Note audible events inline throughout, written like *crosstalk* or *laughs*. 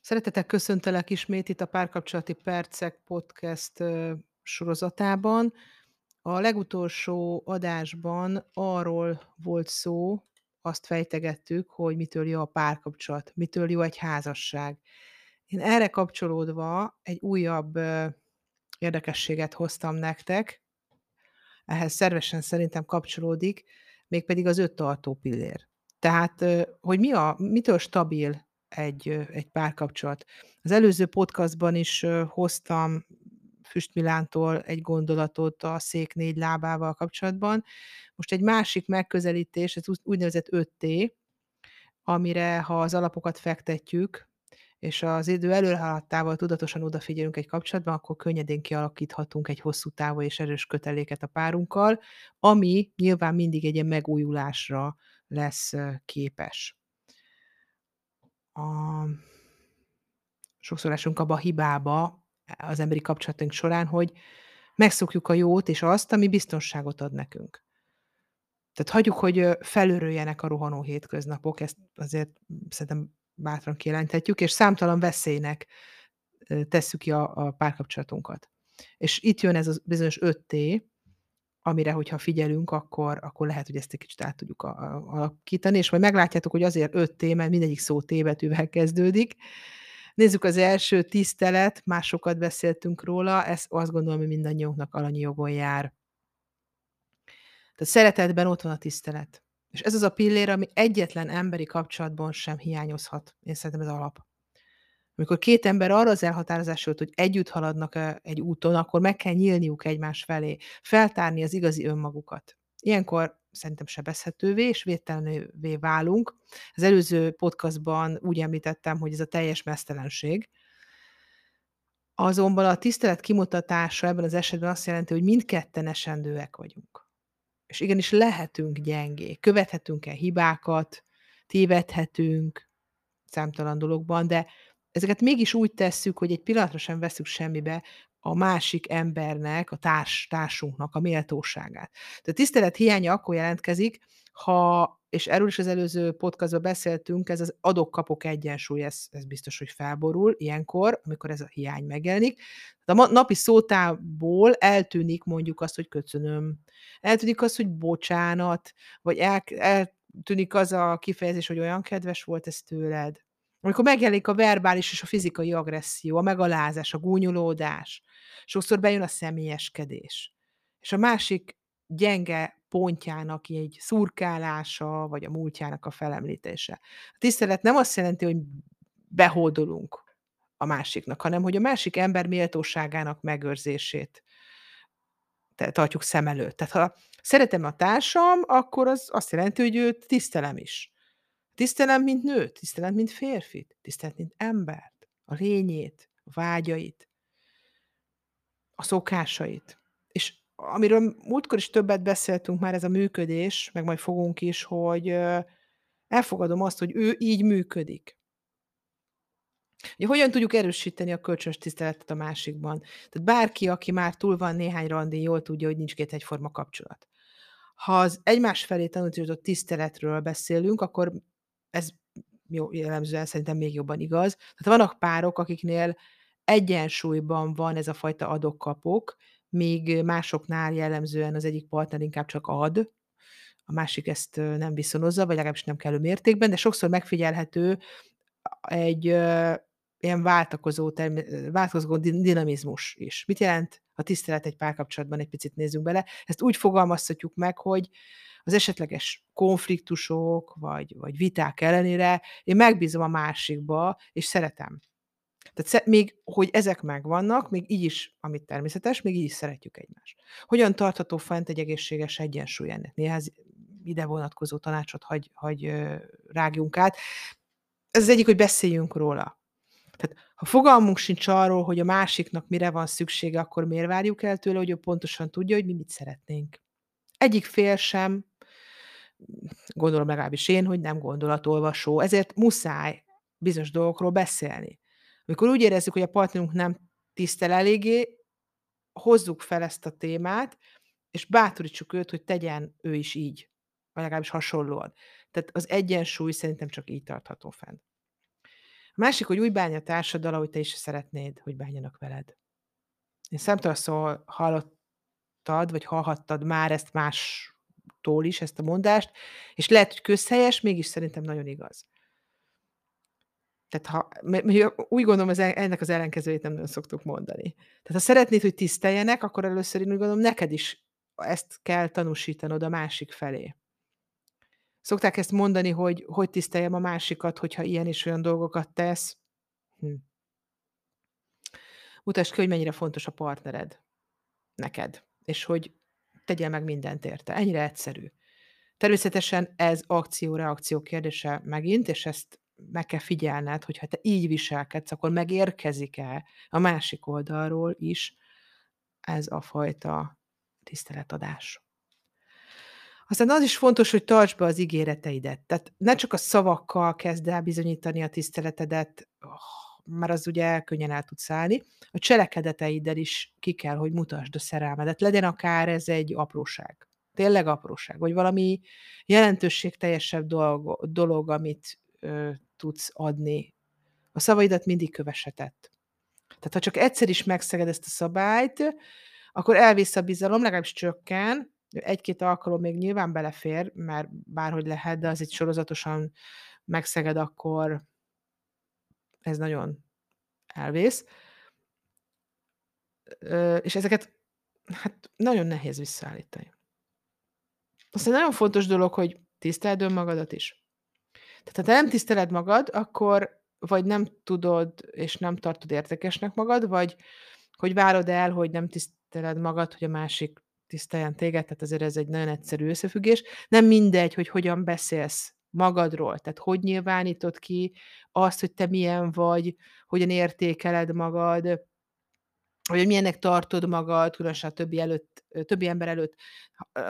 Szeretettel köszöntelek ismét itt a Párkapcsolati Percek podcast sorozatában. A legutolsó adásban arról volt szó, azt fejtegettük, hogy mitől jó a párkapcsolat, mitől jó egy házasság. Én erre kapcsolódva egy újabb érdekességet hoztam nektek, ehhez szervesen szerintem kapcsolódik, mégpedig az öt tartó pillér. Tehát, hogy mi a mitől stabil egy, egy párkapcsolat. Az előző podcastban is, hoztam Füst Milántól egy gondolatot a szék 4 lábával kapcsolatban. Most egy másik megközelítés, ez úgynevezett 5T, amire ha az alapokat fektetjük, és az idő előrehaladtával tudatosan odafigyelünk egy kapcsolatban, akkor könnyedén kialakíthatunk egy hosszú távú és erős köteléket a párunkkal, ami nyilván mindig egy ilyen megújulásra lesz képes. A sokszor esünk abba a hibába az emberi kapcsolataink során, hogy megszokjuk a jót és azt, ami biztonságot ad nekünk. Tehát hagyjuk, hogy ö, felörüljenek a rohanó hétköznapok, ezt azért szerintem bátran kijelenthetjük, és számtalan veszélynek tesszük ki a, a párkapcsolatunkat. És itt jön ez a bizonyos 5T, amire, hogyha figyelünk, akkor, akkor lehet, hogy ezt egy kicsit át tudjuk a, a, alakítani, és majd meglátjátok, hogy azért 5T, mert mindegyik szó T betűvel kezdődik. Nézzük az első, tisztelet, már sokat beszéltünk róla, ez azt gondolom, hogy mindannyiunknak alanyi jogon jár. Tehát szeretetben ott van a tisztelet. És ez az a pillér, ami egyetlen emberi kapcsolatban sem hiányozhat. Én szerintem ez alap. Amikor két ember arra az elhatározásra jut, hogy együtt haladnak egy úton, akkor meg kell nyílniuk egymás felé, feltárni az igazi önmagukat. Ilyenkor szerintem sebezhetővé és védtelenővé válunk. Az előző podcastban úgy említettem, hogy ez a teljes mesztelenség. Azonban a tisztelet kimutatása ebben az esetben azt jelenti, hogy mindketten esendőek vagyunk. És igenis lehetünk gyengék, követhetünk el hibákat, tévedhetünk számtalan dologban, de ezeket mégis úgy tesszük, hogy egy pillanatra sem veszük semmibe a másik embernek, a társ, társunknak a méltóságát. Tehát tisztelet hiánya akkor jelentkezik, ha, és erről is az előző podcastban beszéltünk, ez az adok-kapok egyensúly, ez, ez biztos, hogy felborul ilyenkor, amikor ez a hiány megjelenik. A napi szótából eltűnik mondjuk azt, hogy köszönöm, eltűnik az, hogy bocsánat, vagy el, eltűnik az a kifejezés, hogy olyan kedves volt ez tőled. Amikor megjelenik a verbális és a fizikai agresszió, a megalázás, a gúnyolódás, sokszor bejön a személyeskedés. És a másik gyenge pontjának egy szurkálása, vagy a múltjának a felemlítése. A tisztelet nem azt jelenti, hogy behódolunk a másiknak, hanem hogy a másik ember méltóságának megőrzését tartjuk szem előtt. Tehát ha szeretem a társam, akkor az azt jelenti, hogy őt tisztelem is. Tisztelem, mint nőt, tisztelem, mint férfit, tisztelem, mint embert, a lényét, a vágyait, a szokásait. És amiről múltkor is többet beszéltünk már, ez a működés, meg majd fogunk is, hogy elfogadom azt, hogy ő így működik. Ugye, hogyan tudjuk erősíteni a kölcsönös tiszteletet a másikban? Tehát bárki, aki már túl van néhány randin, jól tudja, hogy nincs két egyforma kapcsolat. Ha az egymás felé tanúsított tiszteletről beszélünk, akkor ez jó, jellemzően szerintem még jobban igaz. Tehát vannak párok, akiknél egyensúlyban van ez a fajta adok-kapok, míg másoknál jellemzően az egyik partner inkább csak ad, a másik ezt nem viszonozza, vagy legalábbis nem kellő mértékben, de sokszor megfigyelhető egy ilyen váltakozó, változó din- dinamizmus is. Mit jelent a tisztelet egy párkapcsolatban? Egy picit nézzünk bele. Ezt úgy fogalmazhatjuk meg, hogy az esetleges konfliktusok vagy, vagy viták ellenére én megbízom a másikba, és szeretem. Tehát még, hogy ezek megvannak, még így is, amit természetes, még így is szeretjük egymást. Hogyan tartható fent egy egészséges egyensúly ennek? Néha ez ide vonatkozó tanácsot hagy, hagy rágjunk át. Ez az egyik, hogy beszéljünk róla. Tehát ha fogalmunk sincs arról, hogy a másiknak mire van szüksége, akkor miért várjuk el tőle, hogy ő pontosan tudja, hogy mi mit szeretnénk. Egyik fél sem, gondolom legalábbis én, hogy nem gondolatolvasó, ezért muszáj bizonyos dolgokról beszélni. Amikor úgy érezzük, hogy a partnerünk nem tisztel eléggé, hozzuk fel ezt a témát, és bátorítsuk őt, hogy tegyen ő is így, vagy legalábbis hasonlóan. Tehát az egyensúly szerintem csak így tartható fenn. A másik, hogy úgy bánja a társaddal, ahogy te is szeretnéd, hogy bánjanak veled. Én számtalanszor hallottad, vagy hallhattad már ezt mástól is, ezt a mondást, és lehet, hogy közhelyes, mégis szerintem nagyon igaz. Tehát ha, úgy gondolom, ez ennek az ellenkezőjét nem nagyon szoktuk mondani. Tehát ha szeretnéd, hogy tiszteljenek, akkor először én úgy gondolom, neked is ezt kell tanúsítanod a másik felé. Szokták ezt mondani, hogy hogy tiszteljem a másikat, hogyha ilyen és olyan dolgokat tesz. Hm. Mutasd ki, hogy mennyire fontos a partnered neked, és hogy tegyél meg mindent érte. Ennyire egyszerű. Természetesen ez akció-reakció kérdése megint, és ezt meg kell figyelned, hogyha te így viselkedsz, akkor megérkezik-e a másik oldalról is ez a fajta tiszteletadás. Aztán az is fontos, hogy tartsd be az ígéreteidet. Tehát ne csak a szavakkal kezd el bizonyítani a tiszteletedet, már az ugye könnyen el tudsz állni, a cselekedeteiddel is ki kell, hogy mutasd a szerelmedet. Legyen akár ez egy apróság. Tényleg apróság, vagy valami jelentőségteljesebb dolog, dolog amit ö, tudsz adni. A szavaidat mindig köveshetett. Tehát ha csak egyszer is megszeged ezt a szabályt, akkor elvész a bizalom, legalábbis csökken, egy-két alkalom még nyilván belefér, mert bárhogy lehet, de az egy sorozatosan megszeged, akkor ez nagyon elvész. És ezeket hát nagyon nehéz visszaállítani. Aztán nagyon fontos dolog, hogy tiszteld önmagadat is. Tehát ha te nem tiszteled magad, akkor vagy nem tudod és nem tartod értékesnek magad, vagy hogy várod el, hogy nem tiszteled magad, hogy a másik tiszteljen téged, tehát azért ez egy nagyon egyszerű összefüggés. Nem mindegy, hogy hogyan beszélsz magadról, tehát hogy nyilvánítod ki azt, hogy te milyen vagy, hogyan értékeled magad, hogy milyennek tartod magad, különösen a többi, előtt, többi ember előtt.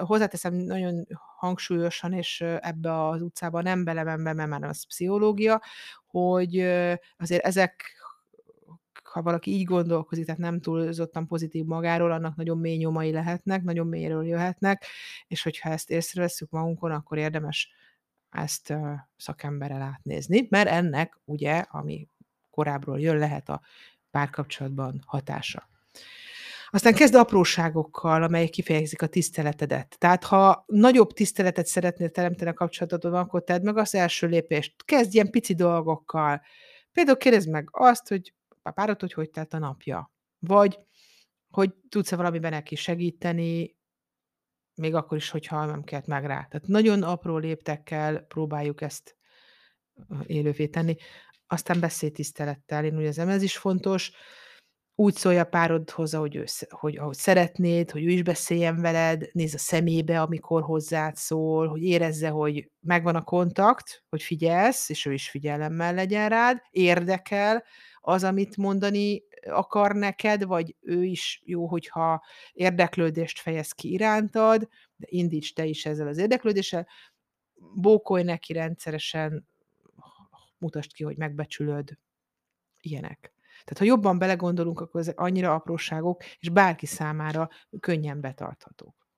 Hozzáteszem nagyon hangsúlyosan, és ebbe az utcába nem belemenve, mert már az pszichológia, hogy azért ezek ha valaki így gondolkozik, tehát nem túlzottan pozitív magáról, annak nagyon mély nyomai lehetnek, nagyon mélyről jöhetnek, és hogyha ezt észreveszünk magunkon, akkor érdemes ezt szakemberrel átnézni, mert ennek ugye, ami korábbról jön, lehet a párkapcsolatban hatása. Aztán kezd apróságokkal, amelyek kifejezik a tiszteletedet. Tehát, ha nagyobb tiszteletet szeretnél teremteni a kapcsolatodban, akkor tedd meg az első lépést. Kezdj ilyen pici dolgokkal. Például kérdezd meg azt, hogy a párod, hogy hogy telt a napja. Vagy, hogy tudsz-e valamiben neki segíteni, még akkor is, hogyha nem kelt meg rá. Tehát nagyon apró léptekkel próbáljuk ezt élővé tenni. Aztán beszédtisztelettel, én érzem, ez is fontos. Úgy szólj a párodhoz, ahogy, ő, hogy, ahogy szeretnéd, hogy ő is beszéljen veled, nézz a szemébe, amikor hozzád szól, hogy érezze, hogy megvan a kontakt, hogy figyelsz, és ő is figyelemmel legyen rád, érdekel, az, amit mondani akar neked, vagy ő is jó, hogyha érdeklődést fejez ki irántad, de indíts te is ezzel az érdeklődéssel, bókolj neki rendszeresen, mutasd ki, hogy megbecsülöd, ilyenek. Tehát ha jobban belegondolunk, akkor ezek annyira apróságok, és bárki számára könnyen betarthatók.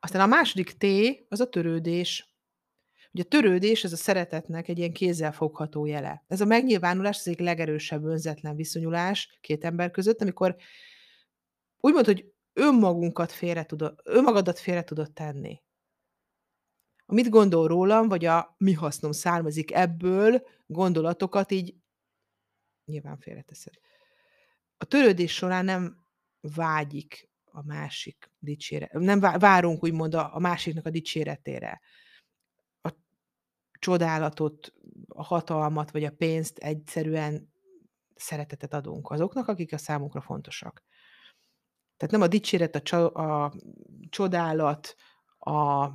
Aztán a második T az a törődés. Ugye a törődés, ez a szeretetnek egy ilyen kézzelfogható jele. Ez a megnyilvánulás az egyik legerősebb önzetlen viszonyulás két ember között, amikor úgy mondod, hogy önmagunkat félre tudod, önmagadat félre tudod tenni. A mit gondol rólam, vagy a mi hasznom származik ebből gondolatokat így nyilván félreteszed. A törődés során nem vágyik a másik dicsére, nem várunk úgymond a, a másiknak a dicséretére csodálatot, a hatalmat vagy a pénzt egyszerűen szeretetet adunk azoknak, akik a számunkra fontosak. Tehát nem a dicséret, a, cso- a csodálat, a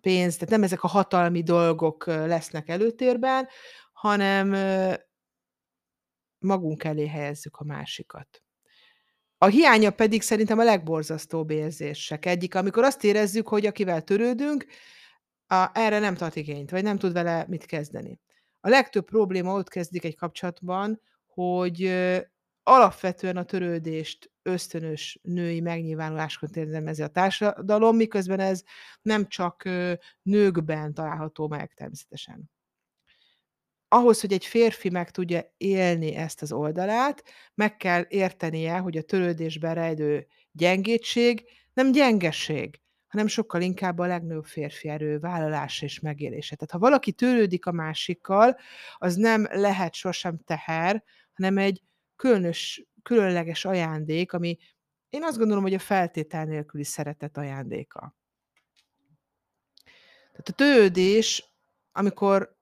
pénz, tehát nem ezek a hatalmi dolgok lesznek előtérben, hanem magunk elé helyezzük a másikat. A hiánya pedig szerintem a legborzasztóbb érzések egyik, amikor azt érezzük, hogy akivel törődünk, a, erre nem tart igényt, vagy nem tud vele mit kezdeni. A legtöbb probléma ott kezdik egy kapcsolatban, hogy alapvetően a törődést ösztönös női megnyilvánulásként érdemezi a társadalom, miközben ez nem csak nőkben található meg természetesen. Ahhoz, hogy egy férfi meg tudja élni ezt az oldalát, meg kell értenie, hogy a törődésben rejlő gyengétség nem gyengeség, hanem sokkal inkább a legnagyobb férfi erő vállalása és megélése. Tehát ha valaki törődik a másikkal, az nem lehet sosem teher, hanem egy különös, különleges ajándék, ami én azt gondolom, hogy a feltétel nélküli szeretet ajándéka. Tehát a törődés, amikor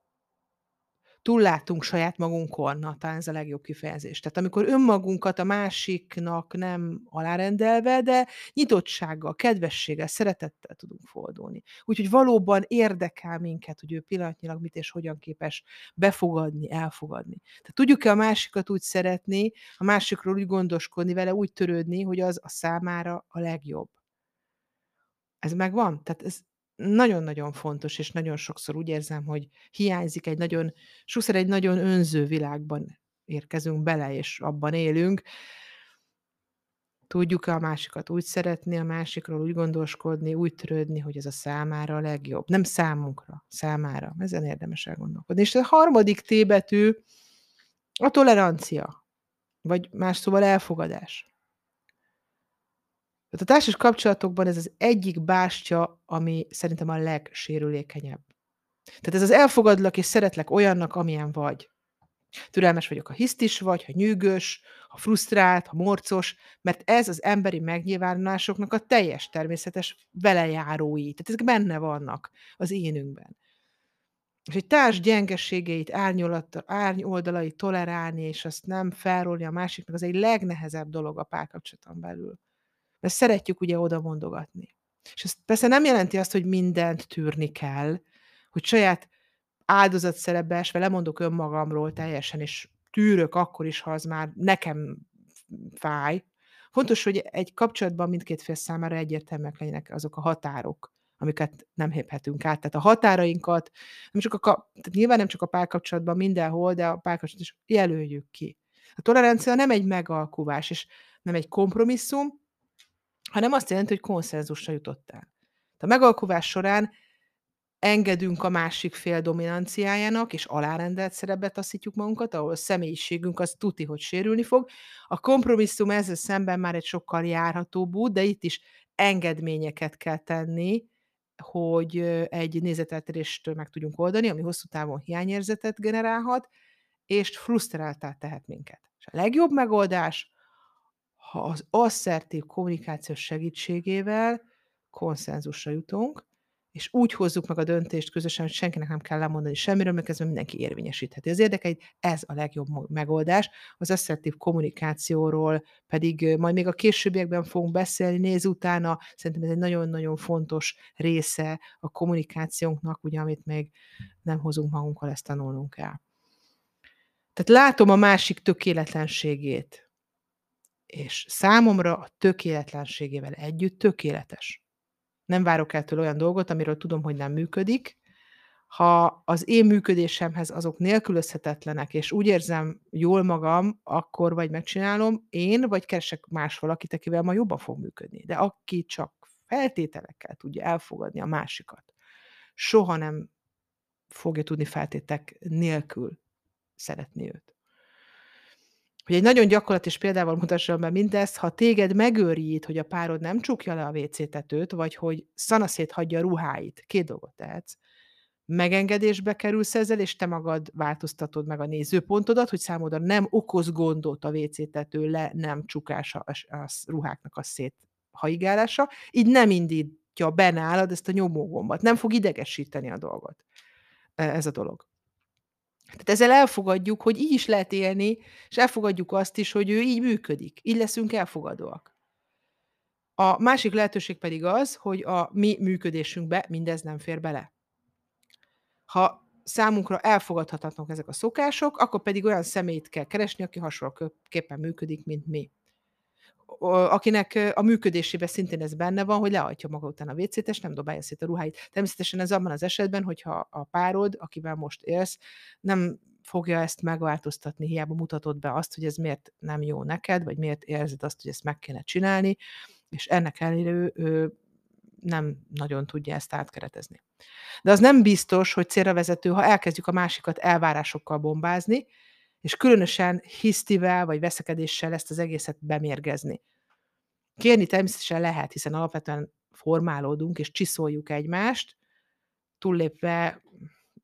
túllátunk saját magunkon, na, talán ez a legjobb kifejezés. Tehát amikor önmagunkat a másiknak nem alárendelve, de nyitottsággal, kedvességgel, szeretettel tudunk fordulni. Úgyhogy valóban érdekel minket, hogy ő pillanatnyilag mit és hogyan képes befogadni, elfogadni. Tehát tudjuk-e a másikat úgy szeretni, a másikról úgy gondoskodni, vele úgy törődni, hogy az a számára a legjobb. Ez megvan? Tehát ez, nagyon-nagyon fontos, és nagyon sokszor úgy érzem, hogy hiányzik egy nagyon sokszor egy nagyon önző világban érkezünk bele, és abban élünk. Tudjuk-e a másikat úgy szeretni, a másikról úgy gondoskodni, úgy törődni, hogy ez a számára a legjobb. Nem számunkra, számára. Ezen érdemes elgondolkodni. És a harmadik T-betű a tolerancia, vagy más szóval elfogadás. Tehát a társas kapcsolatokban ez az egyik bástya, ami szerintem a legsérülékenyebb. Tehát ez az elfogadlak és szeretlek olyannak, amilyen vagy. Türelmes vagyok, ha hisztis vagy, ha nyűgös, ha frusztrált, ha morcos, mert ez az emberi megnyilvánulásoknak a teljes természetes velejárói. Tehát ezek benne vannak az énünkben. És egy társ gyengeségeit, árnyoldalait tolerálni, és azt nem felrólni a másiknak, az egy legnehezebb dolog a párkapcsolaton belül. Mert szeretjük ugye oda mondogatni. És ez persze nem jelenti azt, hogy mindent tűrni kell, hogy saját áldozatszerepbe esve lemondok önmagamról teljesen, és tűrök akkor is, ha az már nekem fáj. Fontos, hogy egy kapcsolatban mindkét fél számára egyértelműek legyenek azok a határok, amiket nem héphetünk át. Tehát a határainkat, nem csak a, tehát nyilván nem csak a párkapcsolatban mindenhol, de a párkapcsolatban is jelöljük ki. A tolerancia nem egy megalkuvás, és nem egy kompromisszum, hanem azt jelenti, hogy konszenzusra jutottál. A megalkovás során engedünk a másik fél dominanciájának, és alárendelt szerepbe taszítjuk magunkat, ahol a személyiségünk az tuti, hogy sérülni fog. A kompromisszum ezzel szemben már egy sokkal járhatóbb út, de itt is engedményeket kell tenni, hogy egy nézeteltérést meg tudjunk oldani, ami hosszú távon hiányérzetet generálhat, és frusztráltá tehet minket. És a legjobb megoldás ha az asszertív kommunikáció segítségével konszenzusra jutunk, és úgy hozzuk meg a döntést közösen, hogy senkinek nem kell lemondani semmiről, mert ezzel mindenki érvényesítheti az érdekeit. Ez a legjobb megoldás. Az asszertív kommunikációról pedig majd még a későbbiekben fogunk beszélni, néz utána. Szerintem ez egy nagyon-nagyon fontos része a kommunikációnknak, ugye, amit még nem hozunk magunkkal, ezt tanulnunk kell. Tehát látom a másik tökéletlenségét, és számomra a tökéletlenségével együtt tökéletes. Nem várok el tőle olyan dolgot, amiről tudom, hogy nem működik. Ha az én működésemhez azok nélkülözhetetlenek, és úgy érzem jól magam, akkor vagy megcsinálom én, vagy keresek más valakit, akivel ma jobban fog működni. De aki csak feltételekkel tudja elfogadni a másikat, soha nem fogja tudni feltétek nélkül szeretni őt hogy egy nagyon gyakorlatos példával mutassam be mindezt, ha téged megőrít, hogy a párod nem csukja le a WC tetőt, vagy hogy szanaszét hagyja a ruháit, két dolgot tehetsz. Megengedésbe kerülsz ezzel, és te magad változtatod meg a nézőpontodat, hogy számodra nem okoz gondot a WC tető le nem csukása a, ruháknak a szét haigálása, így nem indítja be nálad ezt a nyomógombat, nem fog idegesíteni a dolgot. E, ez a dolog. Tehát ezzel elfogadjuk, hogy így is lehet élni, és elfogadjuk azt is, hogy ő így működik. Így leszünk elfogadóak. A másik lehetőség pedig az, hogy a mi működésünkbe mindez nem fér bele. Ha számunkra elfogadhatatlanok ezek a szokások, akkor pedig olyan személyt kell keresni, aki hasonlóképpen működik, mint mi akinek a működésében szintén ez benne van, hogy leadja maga után a WC-t, és nem dobálja szét a ruháit. Természetesen ez abban az esetben, hogyha a párod, akivel most élsz, nem fogja ezt megváltoztatni, hiába mutatod be azt, hogy ez miért nem jó neked, vagy miért érzed azt, hogy ezt meg kéne csinálni, és ennek ellenére ő, nem nagyon tudja ezt átkeretezni. De az nem biztos, hogy célra vezető, ha elkezdjük a másikat elvárásokkal bombázni, és különösen hisztivel vagy veszekedéssel ezt az egészet bemérgezni. Kérni természetesen lehet, hiszen alapvetően formálódunk és csiszoljuk egymást, túllépve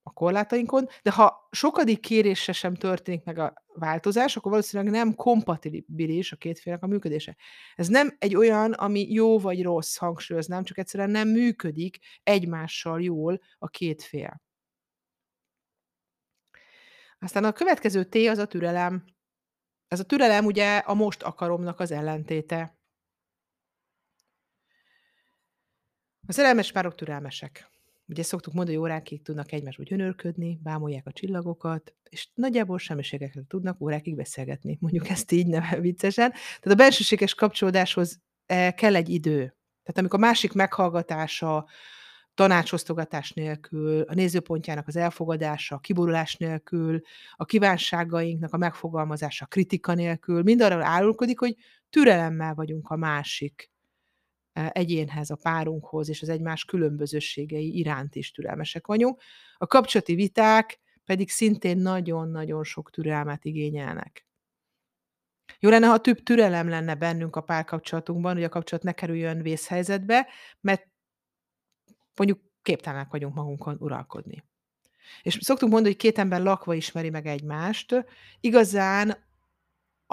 a korlátainkon, de ha sokadik kérésre sem történik meg a változás, akkor valószínűleg nem kompatibilis a két félnek a működése. Ez nem egy olyan, ami jó vagy rossz, hangsúlyoznám, csak egyszerűen nem működik egymással jól a két fél. Aztán a következő T az a türelem. Ez a türelem ugye a most akaromnak az ellentéte. A szerelmes párok türelmesek. Ugye szoktuk mondani, hogy órákig tudnak egymásba gyönyörködni, bámulják a csillagokat, és nagyjából semmiségekre tudnak órákig beszélgetni. Mondjuk ezt így neve *laughs* viccesen. Tehát a bensőséges kapcsolódáshoz eh, kell egy idő. Tehát amikor a másik meghallgatása, tanácsosztogatás nélkül, a nézőpontjának az elfogadása, a kiborulás nélkül, a kívánságainknak a megfogalmazása, a kritika nélkül, mind arra árulkodik, hogy türelemmel vagyunk a másik egyénhez, a párunkhoz és az egymás különbözőségei iránt is türelmesek vagyunk. A kapcsolati viták pedig szintén nagyon-nagyon sok türelmet igényelnek. Jó lenne, ha több türelem lenne bennünk a párkapcsolatunkban, hogy a kapcsolat ne kerüljön vészhelyzetbe, mert mondjuk képtelenek vagyunk magunkon uralkodni. És szoktunk mondani, hogy két ember lakva ismeri meg egymást. Igazán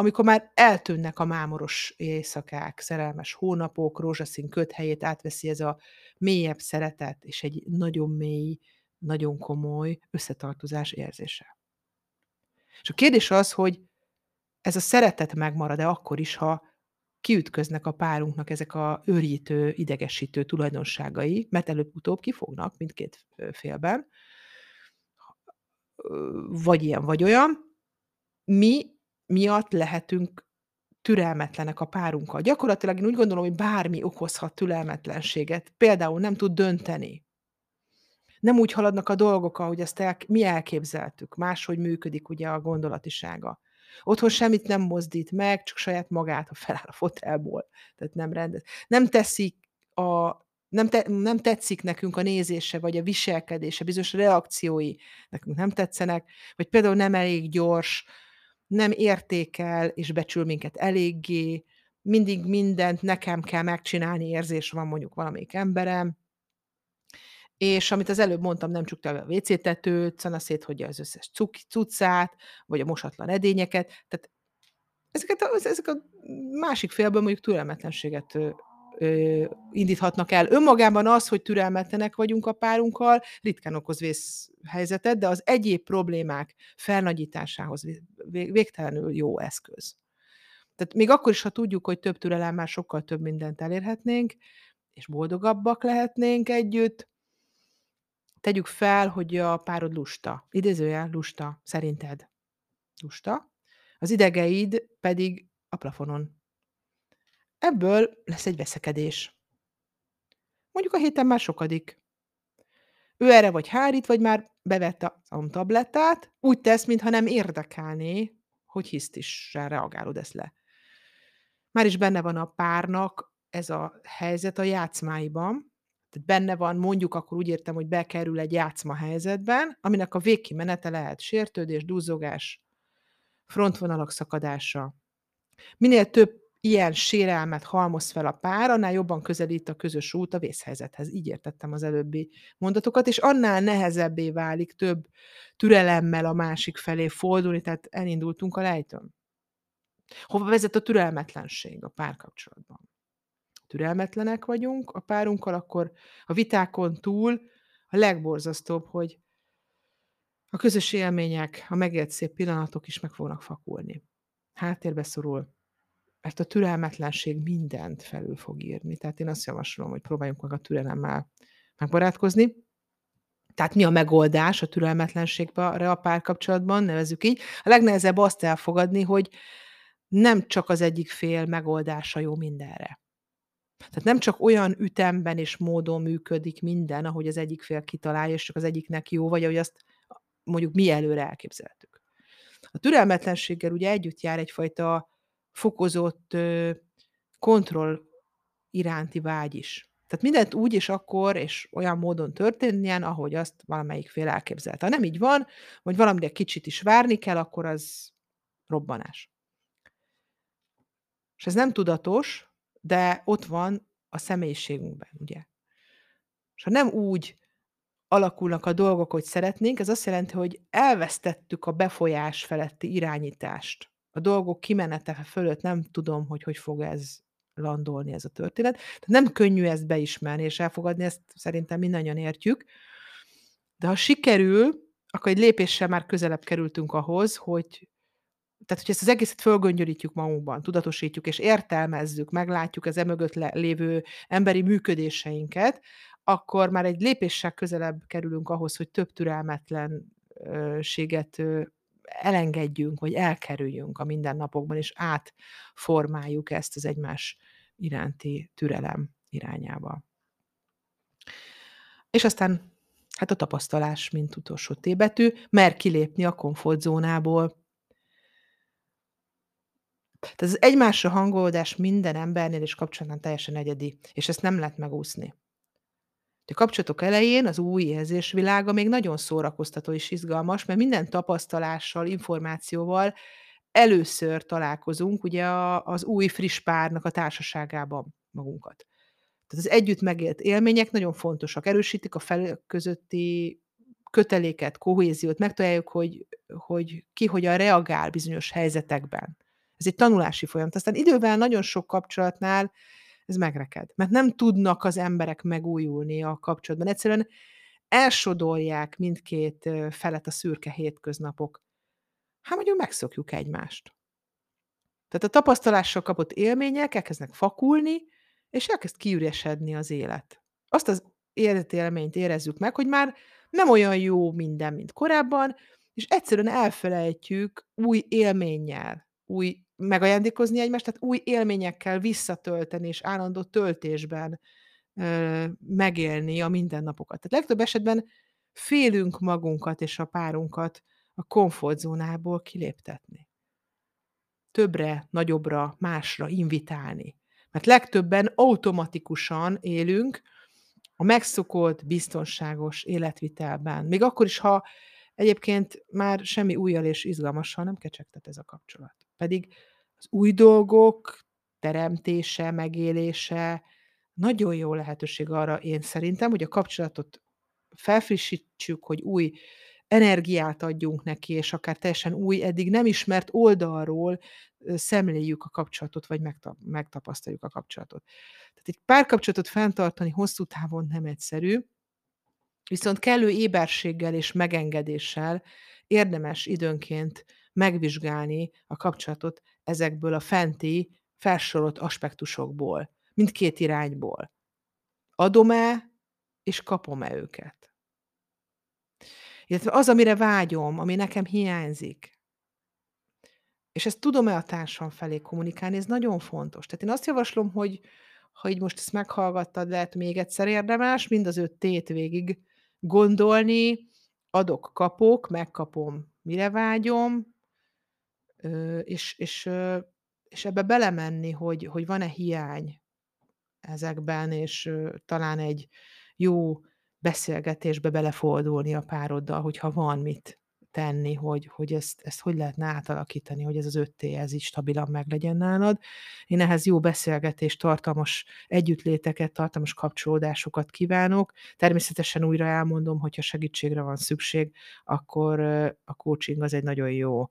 amikor már eltűnnek a mámoros éjszakák, szerelmes hónapok, rózsaszín köthelyét átveszi ez a mélyebb szeretet, és egy nagyon mély, nagyon komoly összetartozás érzése. És a kérdés az, hogy ez a szeretet megmarad-e akkor is, ha kiütköznek a párunknak ezek a őrítő, idegesítő tulajdonságai, mert előbb-utóbb kifognak mindkét félben, vagy ilyen, vagy olyan. Mi miatt lehetünk türelmetlenek a párunkkal. Gyakorlatilag én úgy gondolom, hogy bármi okozhat türelmetlenséget. Például nem tud dönteni. Nem úgy haladnak a dolgok, ahogy ezt el, mi elképzeltük. Máshogy működik ugye a gondolatisága. Otthon semmit nem mozdít meg, csak saját magát, ha feláll a fotelból. Tehát nem rendez. Nem teszik a nem, te, nem tetszik nekünk a nézése, vagy a viselkedése, bizonyos reakciói nekünk nem tetszenek, vagy például nem elég gyors, nem értékel és becsül minket eléggé, mindig mindent nekem kell megcsinálni, érzés van mondjuk valamelyik emberem, és amit az előbb mondtam, nem csukta a WC tetőt, szanaszét hogy az összes cuccát, vagy a mosatlan edényeket, tehát ezeket a, ezek a másik félből mondjuk türelmetlenséget indíthatnak el. Önmagában az, hogy türelmetlenek vagyunk a párunkkal, ritkán okoz vészhelyzetet, de az egyéb problémák felnagyításához végtelenül jó eszköz. Tehát még akkor is, ha tudjuk, hogy több türelemmel sokkal több mindent elérhetnénk, és boldogabbak lehetnénk együtt, tegyük fel, hogy a párod lusta. Idézőjel lusta, szerinted. Lusta. Az idegeid pedig a plafonon Ebből lesz egy veszekedés. Mondjuk a héten már sokadik. Ő erre vagy hárít, vagy már bevette a tablettát, úgy tesz, mintha nem érdekelné, hogy hisztissel reagálod ezt le. Már is benne van a párnak ez a helyzet a játszmáiban, tehát benne van, mondjuk akkor úgy értem, hogy bekerül egy játszma helyzetben, aminek a végkimenete lehet sértődés, duzzogás, frontvonalak szakadása. Minél több ilyen sérelmet halmoz fel a pár, annál jobban közelít a közös út a vészhelyzethez. Így értettem az előbbi mondatokat, és annál nehezebbé válik több türelemmel a másik felé fordulni, tehát elindultunk a lejtőn. Hova vezet a türelmetlenség a párkapcsolatban? Türelmetlenek vagyunk a párunkkal, akkor a vitákon túl a legborzasztóbb, hogy a közös élmények, a megélt szép pillanatok is meg fognak fakulni. Háttérbe szorul mert a türelmetlenség mindent felül fog írni. Tehát én azt javasolom, hogy próbáljunk meg a türelemmel megbarátkozni. Tehát mi a megoldás a türelmetlenségre a párkapcsolatban, nevezük így. A legnehezebb azt elfogadni, hogy nem csak az egyik fél megoldása jó mindenre. Tehát nem csak olyan ütemben és módon működik minden, ahogy az egyik fél kitalálja, és csak az egyiknek jó, vagy ahogy azt mondjuk mi előre elképzeltük. A türelmetlenséggel ugye együtt jár egyfajta fokozott kontroll iránti vágy is. Tehát mindent úgy és akkor és olyan módon történjen, ahogy azt valamelyik fél elképzelte. Ha nem így van, vagy valamire kicsit is várni kell, akkor az robbanás. És ez nem tudatos, de ott van a személyiségünkben, ugye? És ha nem úgy alakulnak a dolgok, hogy szeretnénk, ez azt jelenti, hogy elvesztettük a befolyás feletti irányítást. A dolgok kimenete fölött nem tudom, hogy hogy fog ez landolni ez a történet. Tehát nem könnyű ezt beismerni és elfogadni, ezt szerintem mindannyian értjük. De ha sikerül, akkor egy lépéssel már közelebb kerültünk ahhoz, hogy tehát, hogy ezt az egészet fölgöngyörítjük magunkban, tudatosítjuk és értelmezzük, meglátjuk az emögött lévő emberi működéseinket, akkor már egy lépéssel közelebb kerülünk ahhoz, hogy több türelmetlenséget elengedjünk, vagy elkerüljünk a mindennapokban, és átformáljuk ezt az egymás iránti türelem irányába. És aztán hát a tapasztalás, mint utolsó tébetű, mer kilépni a komfortzónából. Tehát az egymásra hangolódás minden embernél és kapcsolatban teljesen egyedi, és ezt nem lehet megúszni. A kapcsolatok elején az új érzésvilága még nagyon szórakoztató és izgalmas, mert minden tapasztalással, információval először találkozunk ugye a, az új friss párnak a társaságában magunkat. Tehát az együtt megélt élmények nagyon fontosak, erősítik a fel közötti köteléket, kohéziót, megtaláljuk, hogy, hogy ki hogyan reagál bizonyos helyzetekben. Ez egy tanulási folyamat. Aztán idővel nagyon sok kapcsolatnál ez megreked. Mert nem tudnak az emberek megújulni a kapcsolatban. Egyszerűen elsodolják mindkét felet a szürke hétköznapok. Hát mondjuk megszokjuk egymást. Tehát a tapasztalással kapott élmények elkezdnek fakulni, és elkezd kiüresedni az élet. Azt az életélményt érezzük meg, hogy már nem olyan jó minden, mint korábban, és egyszerűen elfelejtjük új élménnyel, új megajándékozni egymást, tehát új élményekkel visszatölteni és állandó töltésben ö, megélni a mindennapokat. Tehát legtöbb esetben félünk magunkat és a párunkat a komfortzónából kiléptetni. Többre, nagyobbra, másra invitálni. Mert legtöbben automatikusan élünk a megszokott, biztonságos életvitelben. Még akkor is, ha egyébként már semmi újjal és izgalmassal nem kecsegtet ez a kapcsolat. Pedig az új dolgok teremtése, megélése nagyon jó lehetőség arra én szerintem, hogy a kapcsolatot felfrissítsük, hogy új energiát adjunk neki, és akár teljesen új, eddig nem ismert oldalról szemléljük a kapcsolatot, vagy megtapasztaljuk a kapcsolatot. Tehát egy párkapcsolatot fenntartani hosszú távon nem egyszerű, viszont kellő éberséggel és megengedéssel érdemes időnként megvizsgálni a kapcsolatot ezekből a fenti felsorolt aspektusokból, mindkét irányból. Adom-e és kapom-e őket? Illetve az, amire vágyom, ami nekem hiányzik, és ezt tudom-e a társam felé kommunikálni, ez nagyon fontos. Tehát én azt javaslom, hogy ha így most ezt meghallgattad, lehet még egyszer érdemes, mind az öt tét végig gondolni, adok, kapok, megkapom, mire vágyom, és, és, és ebbe belemenni, hogy, hogy van-e hiány ezekben, és talán egy jó beszélgetésbe belefordulni a pároddal, hogyha van mit tenni, hogy, hogy ezt, ezt hogy lehetne átalakítani, hogy ez az 5 ez így stabilan meg legyen nálad. Én ehhez jó beszélgetés, tartalmas együttléteket, tartalmas kapcsolódásokat kívánok. Természetesen újra elmondom, hogyha segítségre van szükség, akkor a coaching az egy nagyon jó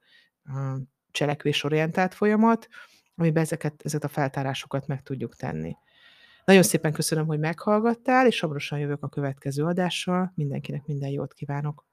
cselekvésorientált folyamat, amiben ezeket, ezeket a feltárásokat meg tudjuk tenni. Nagyon szépen köszönöm, hogy meghallgattál, és hamarosan jövök a következő adással. Mindenkinek minden jót kívánok!